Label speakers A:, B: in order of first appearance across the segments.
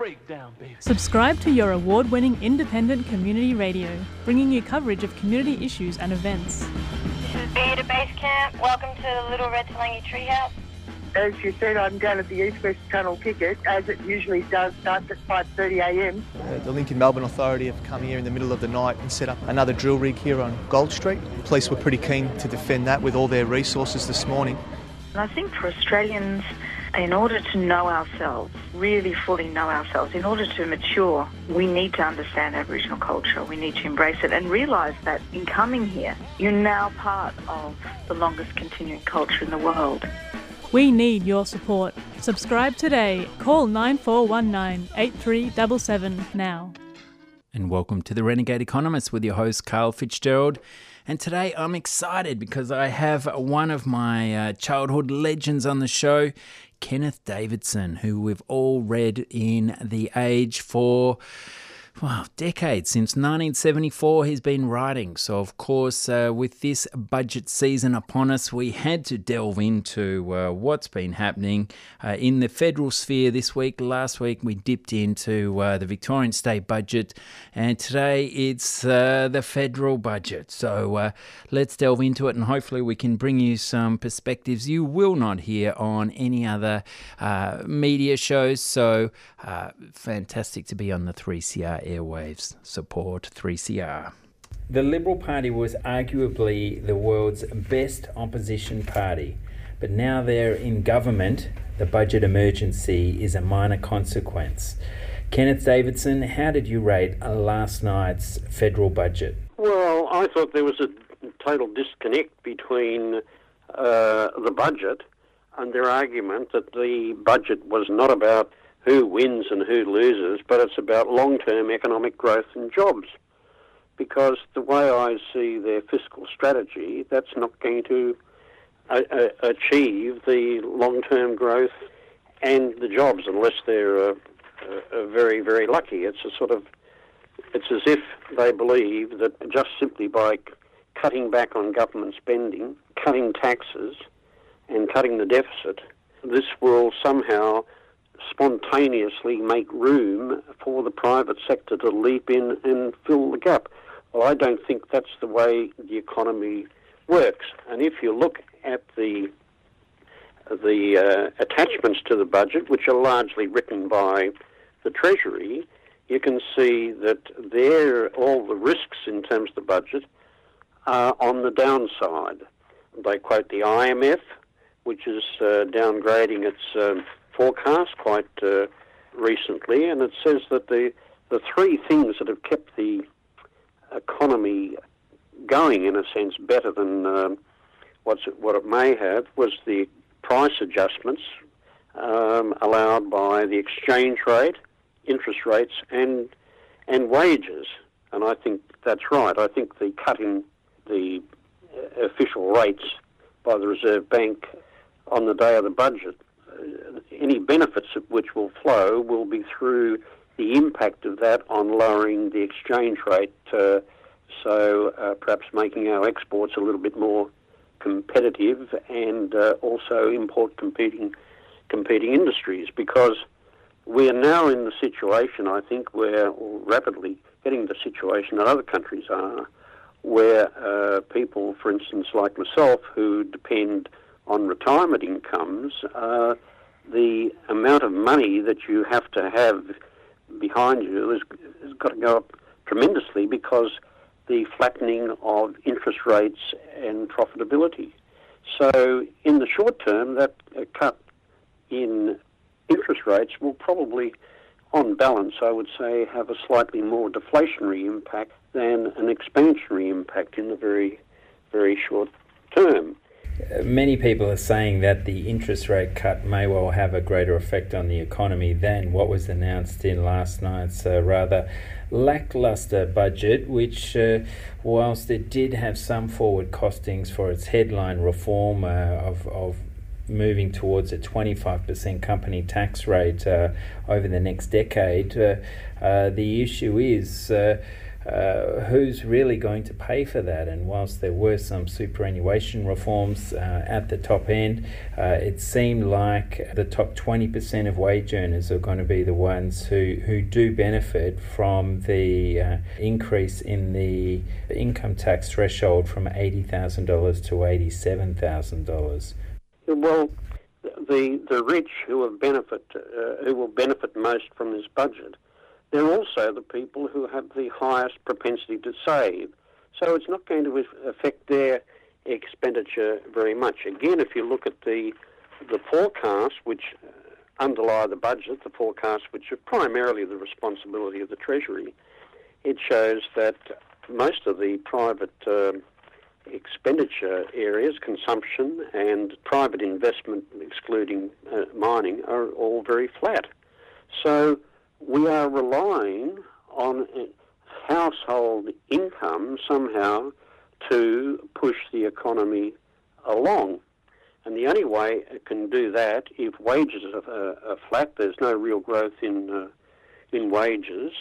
A: breakdown, baby.
B: Subscribe to your award winning independent community radio, bringing you coverage of community issues and events.
C: This is Beta Base Camp. Welcome to the Little Red Talangi Treehouse.
D: As you said, I'm going to the East West Tunnel ticket, as it usually does, starts at 5.30am.
E: Uh, the Linking Melbourne Authority have come here in the middle of the night and set up another drill rig here on Gold Street. The police were pretty keen to defend that with all their resources this morning.
F: And I think for Australians, in order to know ourselves, really fully know ourselves, in order to mature, we need to understand Aboriginal culture. We need to embrace it and realise that in coming here, you're now part of the longest continuing culture in the world.
B: We need your support. Subscribe today. Call 9419 8377 now.
G: And welcome to the Renegade Economist with your host, Carl Fitzgerald. And today I'm excited because I have one of my uh, childhood legends on the show, Kenneth Davidson, who we've all read in The Age for well, decades since 1974 he's been writing. So, of course, uh, with this budget season upon us, we had to delve into uh, what's been happening uh, in the federal sphere this week. Last week we dipped into uh, the Victorian state budget, and today it's uh, the federal budget. So, uh, let's delve into it, and hopefully, we can bring you some perspectives you will not hear on any other media shows. So, fantastic to be on the 3CR airwaves. Support 3CR. The Liberal Party was arguably the world's best opposition party, but now they're in government, the budget emergency is a minor consequence. Kenneth Davidson, how did you rate last night's federal budget?
H: Well, I thought there was a total disconnect between uh, the budget and their argument that the budget was not about who wins and who loses, but it's about long term economic growth and jobs. Because the way I see their fiscal strategy, that's not going to uh, uh, achieve the long term growth and the jobs unless they're uh, uh, very, very lucky. It's a sort of, it's as if they believe that just simply by cutting back on government spending, cutting taxes, and cutting the deficit, this will somehow spontaneously make room for the private sector to leap in and fill the gap. Well, I don't think that's the way the economy works. And if you look at the the uh, attachments to the budget, which are largely written by the Treasury, you can see that there all the risks in terms of the budget are on the downside. They quote the IMF, which is uh, downgrading its um, forecast quite uh, recently, and it says that the the three things that have kept the economy going, in a sense, better than um, what's it, what it may have, was the price adjustments um, allowed by the exchange rate, interest rates, and and wages. And I think that's right. I think the cutting the uh, official rates by the Reserve Bank on the day of the budget any benefits of which will flow will be through the impact of that on lowering the exchange rate, uh, so uh, perhaps making our exports a little bit more competitive and uh, also import competing competing industries because we are now in the situation I think where rapidly getting the situation that other countries are where uh, people for instance like myself who depend on retirement incomes uh, the amount of money that you have to have behind you has, has got to go up tremendously because the flattening of interest rates and profitability. So, in the short term, that cut in interest rates will probably, on balance, I would say, have a slightly more deflationary impact than an expansionary impact in the very, very short term.
G: Many people are saying that the interest rate cut may well have a greater effect on the economy than what was announced in last night's uh, rather lackluster budget, which, uh, whilst it did have some forward costings for its headline reform uh, of, of moving towards a 25% company tax rate uh, over the next decade, uh, uh, the issue is uh, who's really going to pay for that? And whilst there were some superannuation reforms uh, at the top end, uh, it seemed like the top 20% of wage earners are going to be the ones who, who do benefit from the uh, increase in the income tax threshold from $80,000 to $87,000.
H: Well, the the rich who have benefit uh, who will benefit most from this budget they're also the people who have the highest propensity to save. So it's not going to affect their expenditure very much. Again, if you look at the the forecasts which uh, underlie the budget, the forecasts which are primarily the responsibility of the Treasury, it shows that most of the private uh, expenditure areas, consumption and private investment, excluding uh, mining, are all very flat. So we are relying on household income somehow to push the economy along. And the only way it can do that, if wages are, are flat, there's no real growth in uh, in wages,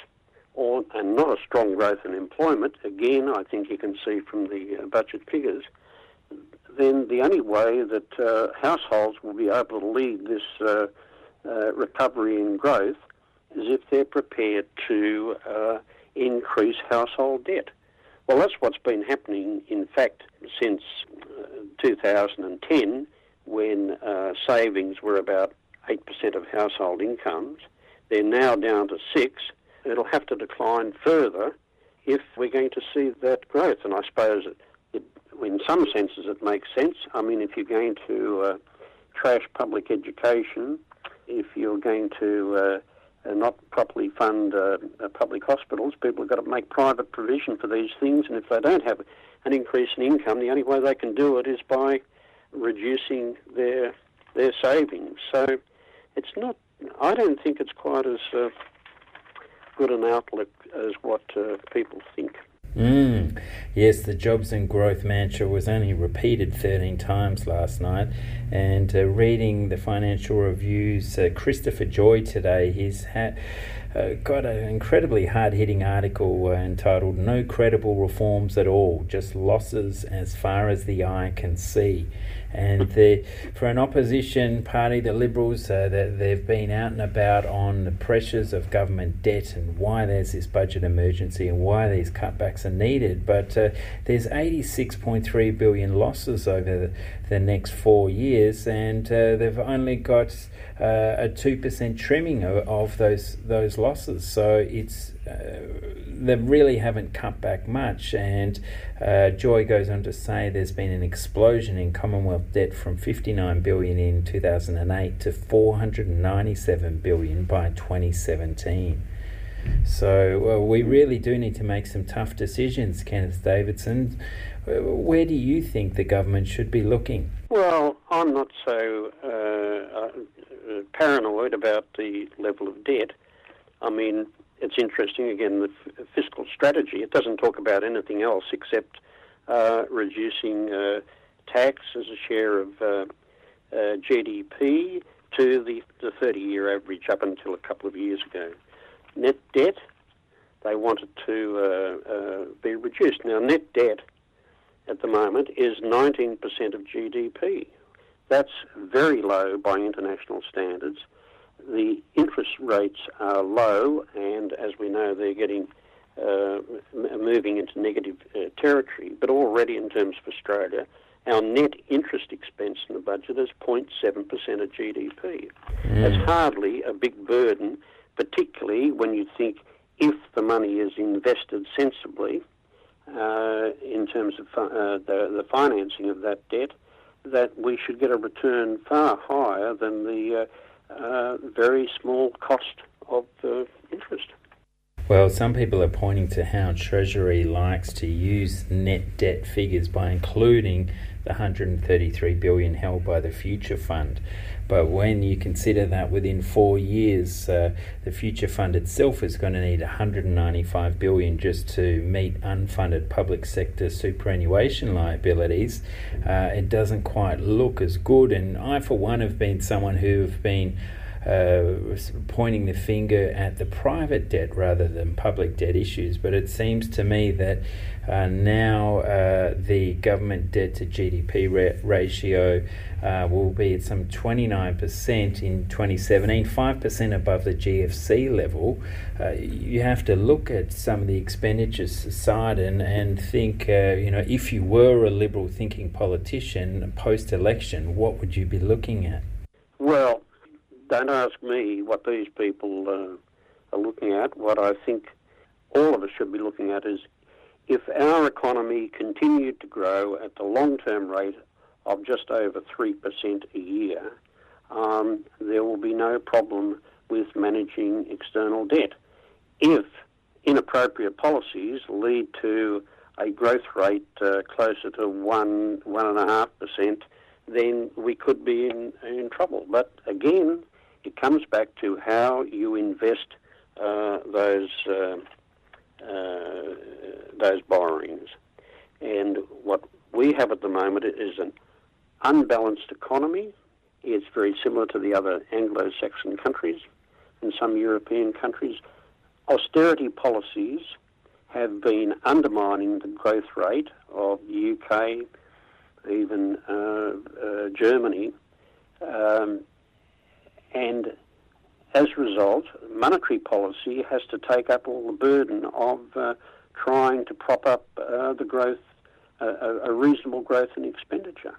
H: or and not a strong growth in employment. Again, I think you can see from the uh, budget figures. Then the only way that uh, households will be able to lead this uh, uh, recovery in growth is if they're prepared to uh, increase household debt. Well, that's what's been happening, in fact, since uh, 2010, when uh, savings were about 8% of household incomes. They're now down to 6 It'll have to decline further if we're going to see that growth. And I suppose it, it, in some senses it makes sense. I mean, if you're going to uh, trash public education, if you're going to uh, not properly fund uh, uh, public hospitals, people have got to make private provision for these things. And if they don't have an increase in income, the only way they can do it is by reducing their their savings. So it's not. I don't think it's quite as uh, good an outlook as what uh, people think.
G: Mm. Yes, the jobs and growth mantra was only repeated 13 times last night. And uh, reading the financial reviews, uh, Christopher Joye today, he's ha- uh, got an incredibly hard hitting article uh, entitled No Credible Reforms at All, Just Losses as Far as the Eye Can See. And the, for an opposition party, the Liberals, uh, they, they've been out and about on the pressures of government debt and why there's this budget emergency and why these cutbacks are needed. But uh, there's 86.3 billion losses over the, the next four years, and uh, they've only got uh, a two percent trimming of, of, those those losses. So it's uh, they really haven't cut back much. And uh, Joye goes on to say there's been an explosion in Commonwealth debt from 59 billion in 2008 to 497 billion by 2017. So we really do need to make some tough decisions, Kenneth Davidson. Where do you think the government should be looking?
H: Well, I'm not so uh, uh, paranoid about the level of debt. I mean, it's interesting, again, the f- fiscal strategy. It doesn't talk about anything else except uh, reducing uh, tax as a share of uh, uh, GDP to the, the 30 year average up until a couple of years ago. Net debt, they wanted to uh, be reduced. Now, net debt at the moment is 19% of GDP. That's very low by international standards. The interest rates are low, and as we know, they're getting uh, moving into negative uh, territory. But already, in terms of Australia, our net interest expense in the budget is 0.7% of GDP. Mm. That's hardly a big burden, particularly when you think if the money is invested sensibly uh, in terms of uh, the, the, financing of that debt, that we should get a return far higher than the uh, uh very small cost of the interest.
G: Well, some people are pointing to how Treasury likes to use net debt figures by including the 133 billion held by the Future Fund. But when you consider that within four years, uh, the Future Fund itself is going to need 195 billion just to meet unfunded public sector superannuation liabilities, uh, it doesn't quite look as good. And I, for one, have been someone who have been uh, pointing the finger at the private debt rather than public debt issues. But it seems to me that uh, now uh, the government debt to GDP ra- ratio uh, will be at some 29% in 2017, 5% above the GFC level. Uh, you have to look at some of the expenditures side and, and think, uh, you know, if you were a liberal thinking politician post election, what would you be looking at?
H: Well, don't ask me what these people uh, are looking at. What I think all of us should be looking at is if our economy continued to grow at the long term rate of just over 3% a year, um, there will be no problem with managing external debt. If inappropriate policies lead to a growth rate uh, closer to one, one and a half percent, then we could be in, in trouble. But again, it comes back to how you invest uh, those uh, uh, those borrowings. And what we have at the moment is an unbalanced economy. It's very similar to the other Anglo-Saxon countries and some European countries. Austerity policies have been undermining the growth rate of the UK, even uh, uh, Germany, um, and as a result, monetary policy has to take up all the burden of uh, trying to prop up uh, the growth, uh, a reasonable growth in expenditure.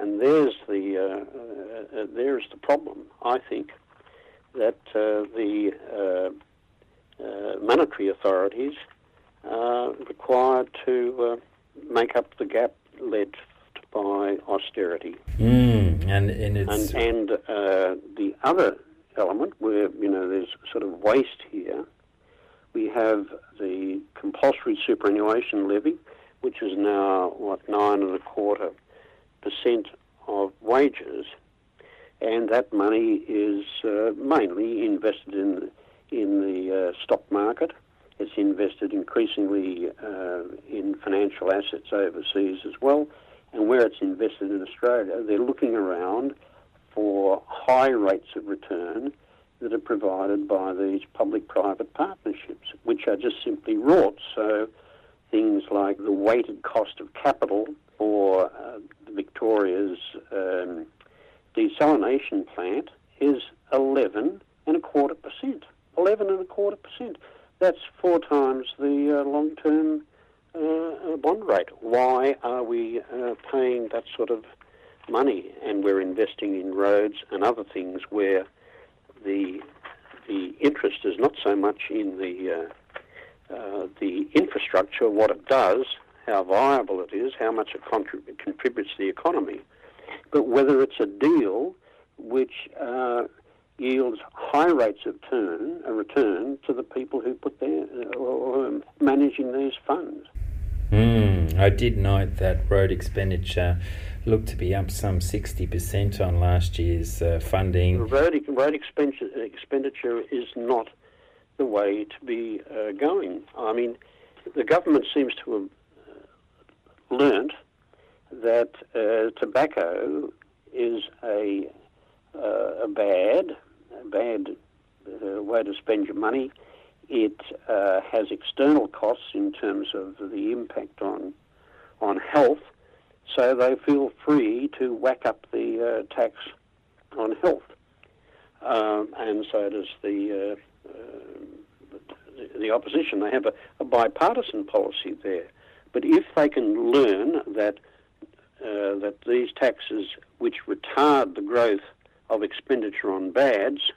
H: And there's the uh, uh, there's the problem. I think that uh, the monetary authorities are required to make up the gap led by austerity.
G: Mm, and and,
H: and, and the other element where you know there's sort of waste here. We have the compulsory superannuation levy, which is now what nine and a quarter percent of wages, and that money is uh, mainly invested in in the uh, stock market. It's invested increasingly uh, in financial assets overseas as well, and where it's invested in Australia, they're looking around for high rates of return that are provided by these public-private partnerships, which are just simply rorts. So things like the weighted cost of capital for uh, Victoria's um, desalination plant is 11 and a quarter percent. 11 and a quarter percent. That's four times the uh, long-term uh, bond rate. Why are we uh, paying that sort of money and we're investing in roads and other things where the the interest is not so much in the uh, uh, the infrastructure, what it does, how viable it is, how much it contrib- contributes to the economy, but whether it's a deal which uh, yields high rates of turn, a return to the people who put their uh, or managing these funds.
G: Mm, I did note that road expenditure looked to be up some 60% on last year's uh, funding.
H: Road, road expenditure, expenditure is not the way to be uh, going. I mean, the government seems to have uh, learnt that uh, tobacco is a, uh, a bad, a bad uh, way to spend your money. It has external costs in terms of the impact on on health so they feel free to whack up the uh, tax on health. Um, and so does the, uh, uh, the, the opposition. They have a, a, bipartisan policy there. But if they can learn that uh, that these taxes, which retard the growth of expenditure on bads,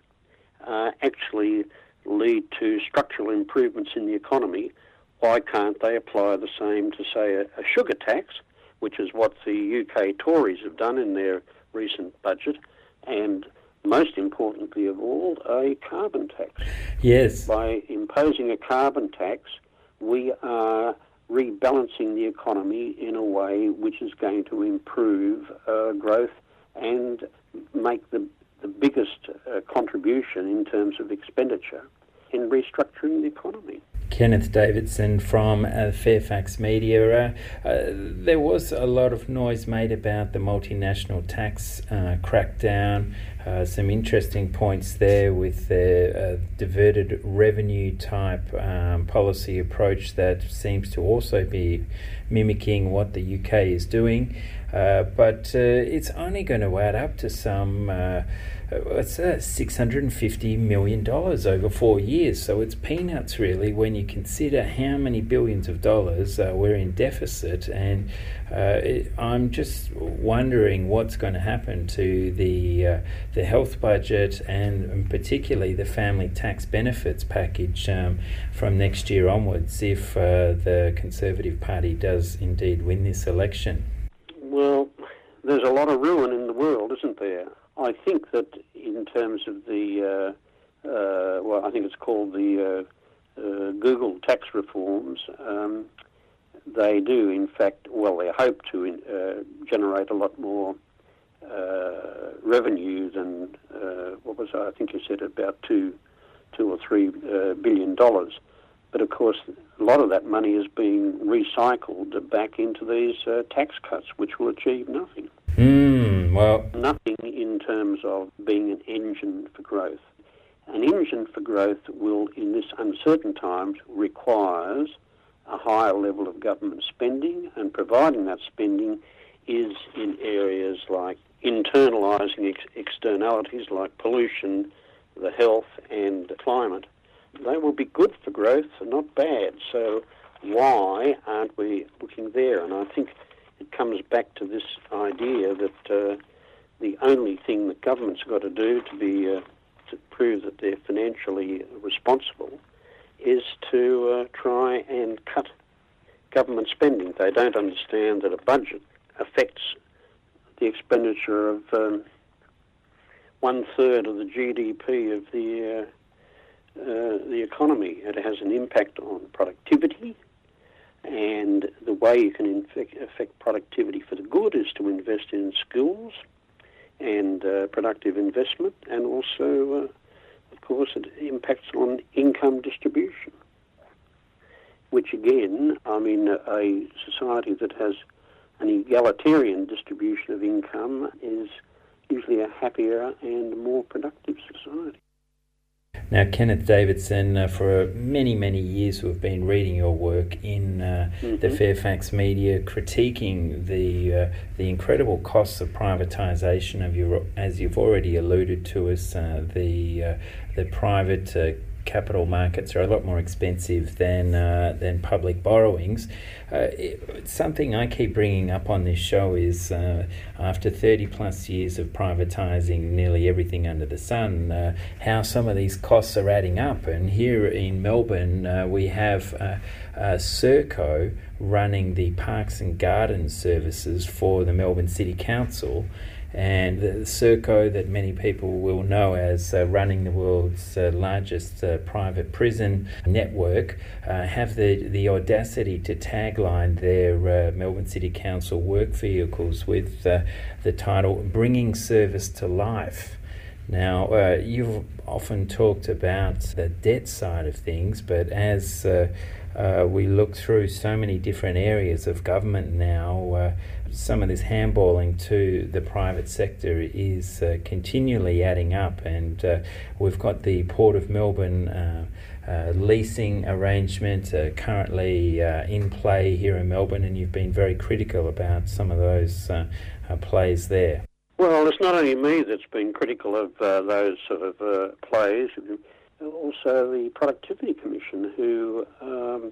H: uh, actually lead to structural improvements in the economy, why can't they apply the same to, say, a, a sugar tax, which is what the UK Tories have done in their recent budget, and most importantly of all, a carbon tax.
G: Yes.
H: By imposing a carbon tax, we are rebalancing the economy in a way which is going to improve uh, growth and make the, the biggest uh, contribution in terms of expenditure in restructuring the economy.
G: Kenneth Davidson from uh, Fairfax Media. Uh, uh, there was a lot of noise made about the multinational tax uh, crackdown. Uh, some interesting points there with the uh, diverted revenue type um, policy approach that seems to also be mimicking what the UK is doing. Uh, but uh, it's only going to add up to some uh, it's uh, $650 million over four years. So it's peanuts, really, when you consider how many billions of dollars we're in deficit. And uh, I'm just wondering what's going to happen to the, uh, the health budget and, and, particularly the family tax benefits package um, from next year onwards if uh, the Conservative Party does indeed win this election.
H: Well, there's a lot of ruin in the world, isn't there? I think that in terms of the, uh, uh, well, I think it's called the uh, Google tax reforms, um, they do, in fact, well, they hope to uh, generate a lot more uh, revenue than, what was I think you said, about two, two or three billion dollars. But of course, a lot of that money is being recycled back into these tax cuts, which will achieve nothing.
G: Mm, well,
H: nothing in terms of being an engine for growth. An engine for growth will, in this uncertain times, requires a higher level of government spending, and providing that spending is in areas like internalising ex- externalities like pollution, the health, and the climate. They will be good for growth, not bad. So, why aren't we looking there? And I think it comes back to this idea that uh, the only thing that government's got to do to be uh, to prove that they're financially responsible is to uh, try and cut government spending. They don't understand that a budget affects the expenditure of um, one third of the GDP of the uh, uh, the economy. It has an impact on productivity and the way you can affect productivity for the good is to invest in skills and uh, productive investment, and also, uh, course, it impacts on income distribution. Which again, I mean, a society that has an egalitarian distribution of income is usually a happier and more productive society.
G: Now, Kenneth Davidson, uh, for many, many years, we've been reading your work in uh, mm-hmm. the Fairfax media, critiquing the uh, the incredible costs of privatisation of your, as you've already alluded to us, uh, the uh, the private uh, capital markets are a lot more expensive than uh, than public borrowings. Uh, it, something I keep bringing up on this show is uh, after 30 plus years of privatising nearly everything under the sun, uh, how some of these costs are adding up. And here in Melbourne, uh, we have uh, Serco running the parks and gardens services for the Melbourne City Council and the Serco that many people will know as uh, running the world's uh, largest uh, private prison network uh, have the, the audacity to tagline their uh, Melbourne City Council work vehicles with uh, the title Bringing Service to Life. Now, you've often talked about the debt side of things, but as we look through so many different areas of government now, some of this handballing to the private sector is uh, continually adding up, and uh, we've got the Port of Melbourne. Uh, uh leasing arrangement uh, currently uh, in play here in Melbourne, and you've been very critical about some of those plays there.
H: Well, it's not only me that's been critical of those sort of plays, also the Productivity Commission, who um,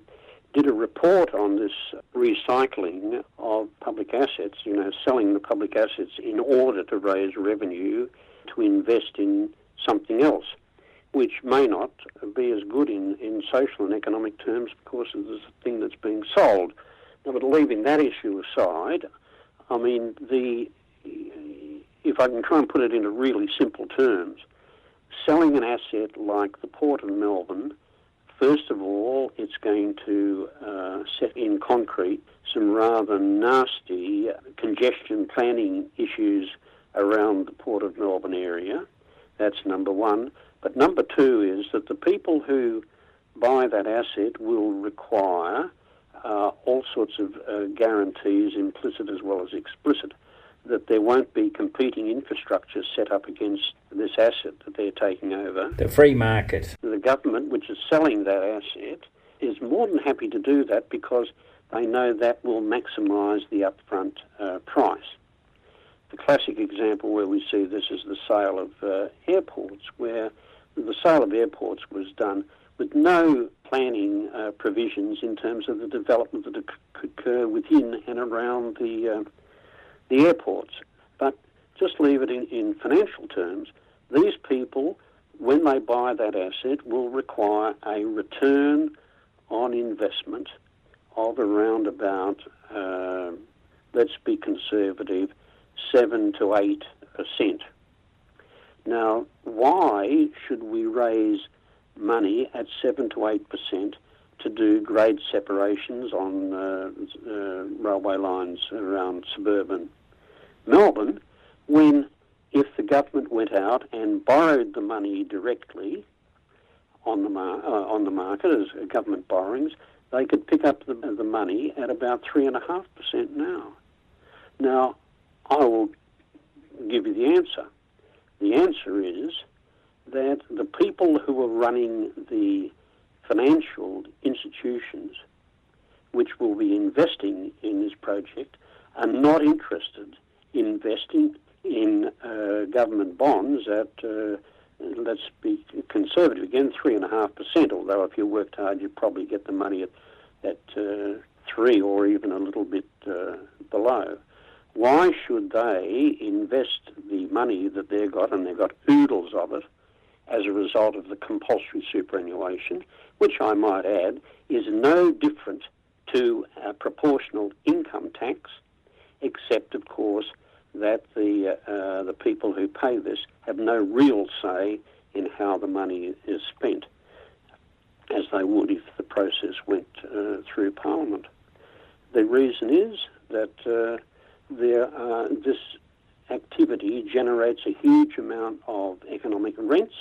H: did a report on this recycling of public assets, you know, selling the public assets in order to raise revenue to invest in something else, which may not be as good in, in social and economic terms because of the thing that's being sold. Now, but leaving that issue aside, I mean, the if I can try and put it into really simple terms, selling an asset like the Port of Melbourne First of all, it's going to uh, set in concrete some rather nasty congestion planning issues around the Port of Melbourne area. That's number one. But number two is that the people who buy that asset will require uh, all sorts of uh, guarantees, implicit as well as explicit, that there won't be competing infrastructure set up against this asset that they're taking over.
G: The free market.
H: The government, which is selling that asset, is more than happy to do that because they know that will maximise the upfront uh, price. The classic example where we see this is the sale of uh, airports, where the sale of airports was done with no planning uh, provisions in terms of the development that could occur within and around the uh, the airports. But just leave it in, in financial terms. These people, when they buy that asset, will require a return on investment of around about, uh, let's be conservative, 7 to 8 percent. Now, why should we raise money at 7 to 8 percent to do grade separations on uh, uh, railway lines around suburban Melbourne when if the government went out and borrowed the money directly on the, mar- uh, on the market as government borrowings, they could pick up the, the money at about 3.5% now. Now, I will give you the answer. The answer is that the people who are running the financial institutions which will be investing in this project are not interested in investing in uh, government bonds at, uh, let's be conservative again, 3.5%, although if you worked hard, you'd probably get the money at, at uh, 3 or even a little bit uh, below. Why should they invest the money that they've got, and they've got oodles of it, as a result of the compulsory superannuation, which I might add is no different to a proportional income tax, except, of course, that the uh, the people who pay this have no real say in how the money is spent, as they would if the process went uh, through Parliament. The reason is that uh, there are, this activity generates a huge amount of economic rents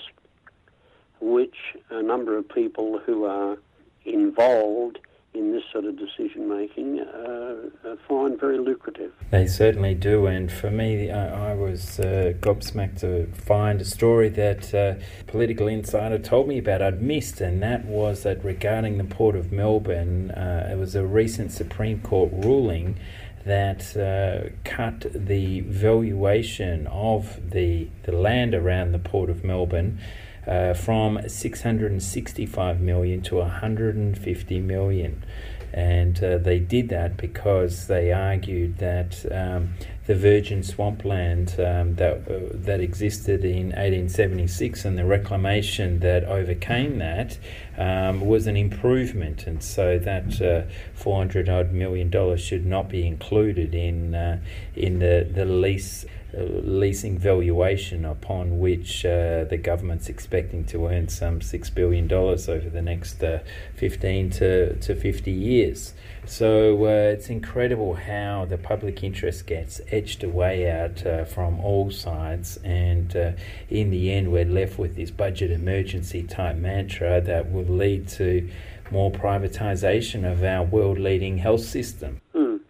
H: which a number of people who are involved in this sort of decision making uh, uh, find very lucrative.
G: They certainly do, and for me, I, I was uh, gobsmacked to find a story that uh, Political Insider told me about I'd missed, and that was that regarding the Port of Melbourne, uh, it was a recent Supreme Court ruling that uh, cut the valuation of the, the land around the Port of Melbourne uh, from 665 million to 150 million. And uh, they did that because they argued that um, the virgin swampland um, that uh, that existed in 1876 and the reclamation that overcame that um, was an improvement, and so that uh, 400 odd million dollars should not be included in uh, in the the lease leasing valuation upon which uh, the government's expecting to earn some $6 billion over the next uh, 15 to, to 50 years. So uh, it's incredible how the public interest gets edged away out uh, from all sides, and uh, in the end, we're left with this budget emergency type mantra that will lead to more privatisation of our world leading health system.
H: Mm.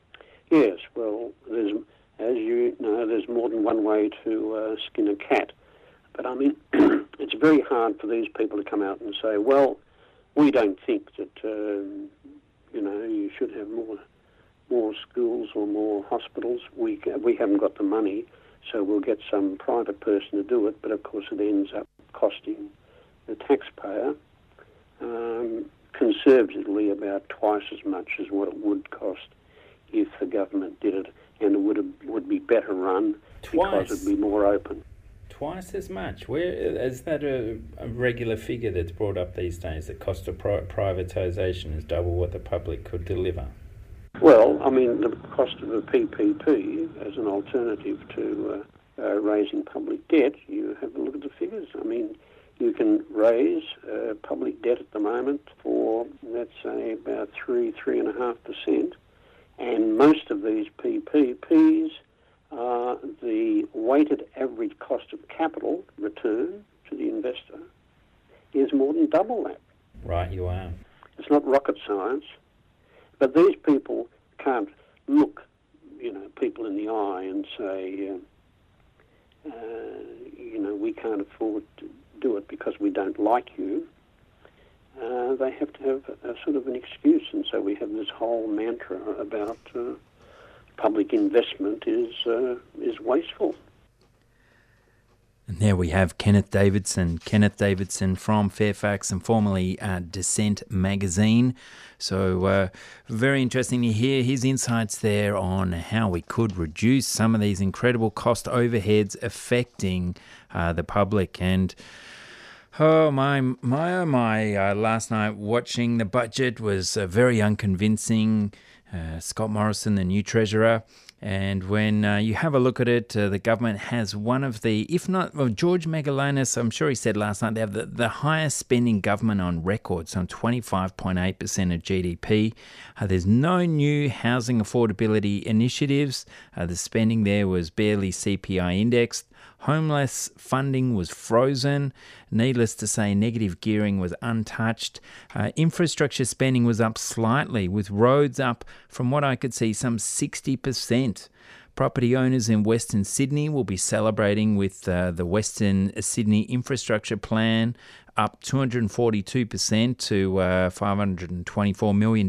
H: Yes, well, there's as you know, there's more than one way to uh, skin a cat. But I mean, it's very hard for these people to come out and say, well, we don't think that, um, you know, you should have more more schools or more hospitals. We, we haven't got the money, so we'll get some private person to do it. But of course, it ends up costing the taxpayer um, conservatively about twice as much as what it would cost if the government did it and it would have, would be better run
G: Twice.
H: be more open.
G: Twice as much. Where is that a, a regular figure that's brought up these days? The cost of pri- privatisation is double what the public could deliver.
H: Well, I mean, the cost of a PPP as an alternative to uh, uh, raising public debt, you have a look at the figures. I mean, you can raise uh, public debt at the moment for, let's say, about three, three and a half percent and most of these PPPs are the weighted average cost of capital return to the investor is more than double that.
G: Right, you are.
H: It's not rocket science, but these people can't look you know people in the eye and say, uh, uh, you know, we can't afford to do it because we don't like you. Uh, they have to have a, sort of an excuse, and so we have this whole mantra about uh, public investment is uh, is wasteful.
G: And there we have Kenneth Davidson. Kenneth Davidson from Fairfax and formerly uh, Dissent magazine. So, uh, very interesting to hear his insights there on how we could reduce some of these incredible cost overheads affecting uh, the public. And Oh my, my, oh my! Uh, last night watching the budget was uh, very unconvincing. Uh, Scott Morrison, the new treasurer, and when uh, you have a look at it, uh, the government has one of the, if not, well, George Megalogenis, I'm sure he said last night, they have the, the highest spending government on record, so 25.8% of GDP. Uh, there's no new housing affordability initiatives. Uh, the spending there was barely CPI indexed. Homeless funding was frozen. Needless to say, negative gearing was untouched. Uh, infrastructure spending was up slightly, with roads up, from what I could see, some 60%. Property owners in Western Sydney will be celebrating with uh, the Western Sydney Infrastructure Plan up 242% to uh, $524 million.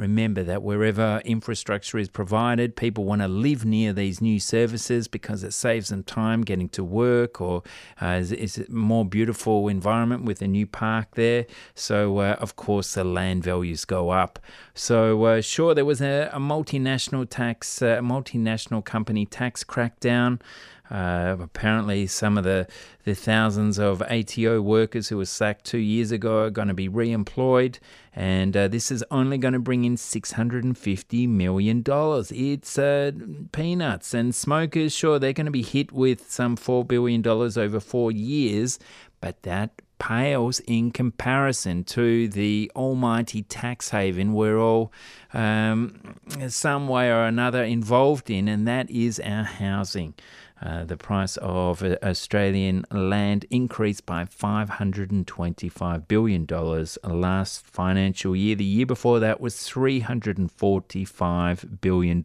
G: Remember that wherever infrastructure is provided, people want to live near these new services because it saves them time getting to work or uh, is, is a more beautiful environment with a new park there. So, uh, of course, the land values go up. So, uh, sure, there was a, a multinational tax, uh, multinational company tax crackdown. Uh, apparently, some of the, the thousands of ATO workers who were sacked two years ago are going to be re employed, and uh, this is only going to bring in $650 million. It's uh, peanuts. And smokers, sure, they're going to be hit with some $4 billion over four years, but that pales in comparison to the almighty tax haven we're all um, some way or another involved in, and that is our housing. Uh, the price of uh, Australian land increased by $525 billion last financial year. The year before that was $345 billion.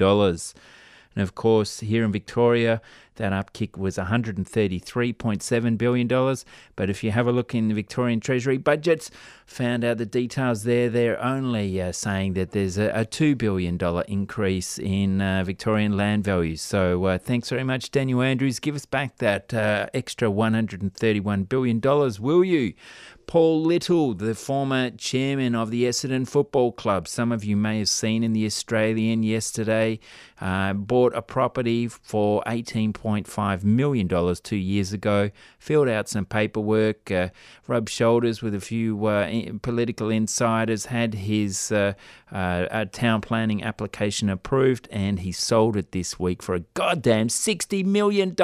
G: And of course, here in Victoria, that upkick was $133.7 billion. But if you have a look in the Victorian Treasury budgets, found out the details there, they're only uh, saying that there's a, a, $2 billion increase in uh, Victorian land values. So uh, thanks very much, Daniel Andrews. Give us back that uh, extra $131 billion, will you? Paul Little, the former chairman of the Essendon Football Club, some of you may have seen in the Australian yesterday, uh, bought a property for $18.5 million two years ago, filled out some paperwork, uh, rubbed shoulders with a few uh, political insiders, had his uh, uh, town planning application approved, and he sold it this week for a goddamn $60 million.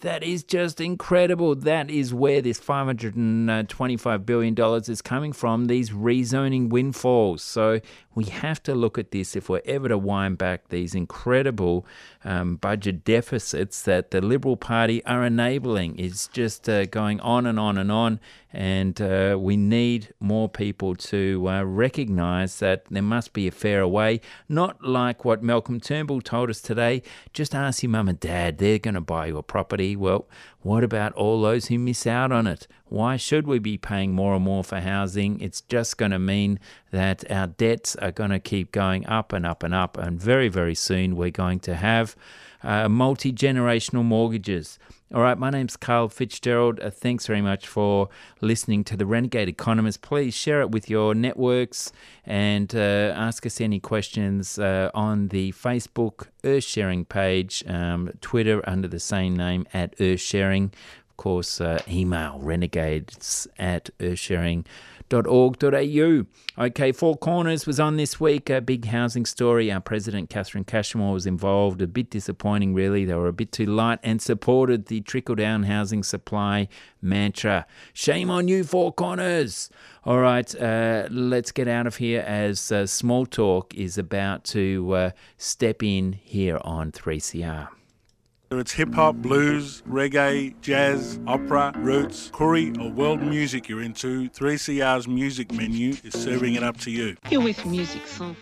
G: That is just incredible. That is where this $525 billion is coming from, these rezoning windfalls. So we have to look at this if we're ever to wind back these incredible um, budget deficits that the Liberal Party are enabling. It's just uh, going on and on and on. And uh, we need more people to uh, recognise that there must be a fairer way, not like what Malcolm Turnbull told us today. Just ask your mum and dad, they're going to buy you a property. Well, what about all those who miss out on it? Why should we be paying more and more for housing? It's just going to mean that our debts are going to keep going up and up and up. And very, very soon we're going to have uh, multi generational mortgages. All right, my name's Carl Fitzgerald. Uh, thanks very much for listening to the Renegade Economist. Please share it with your networks and uh, ask us any questions uh, on the Facebook Earth Sharing page, um, Twitter under the same name at Earth Sharing. Course, uh, email renegades at earthsharing.com au. Okay, Four Corners was on this week, a big housing story. Our president, Catherine Cashmore, was involved. A bit disappointing, really. They were a bit too light and supported the trickle down housing supply mantra. Shame on you, Four Corners. All right, uh, let's get out of here as uh, Small Talk is about to uh, step in here on 3CR.
A: Whether it's hip hop, blues, reggae, jazz, opera, roots, Koori, or world music you're into, 3CR's music menu is serving it up to you.
I: You're with Music Sans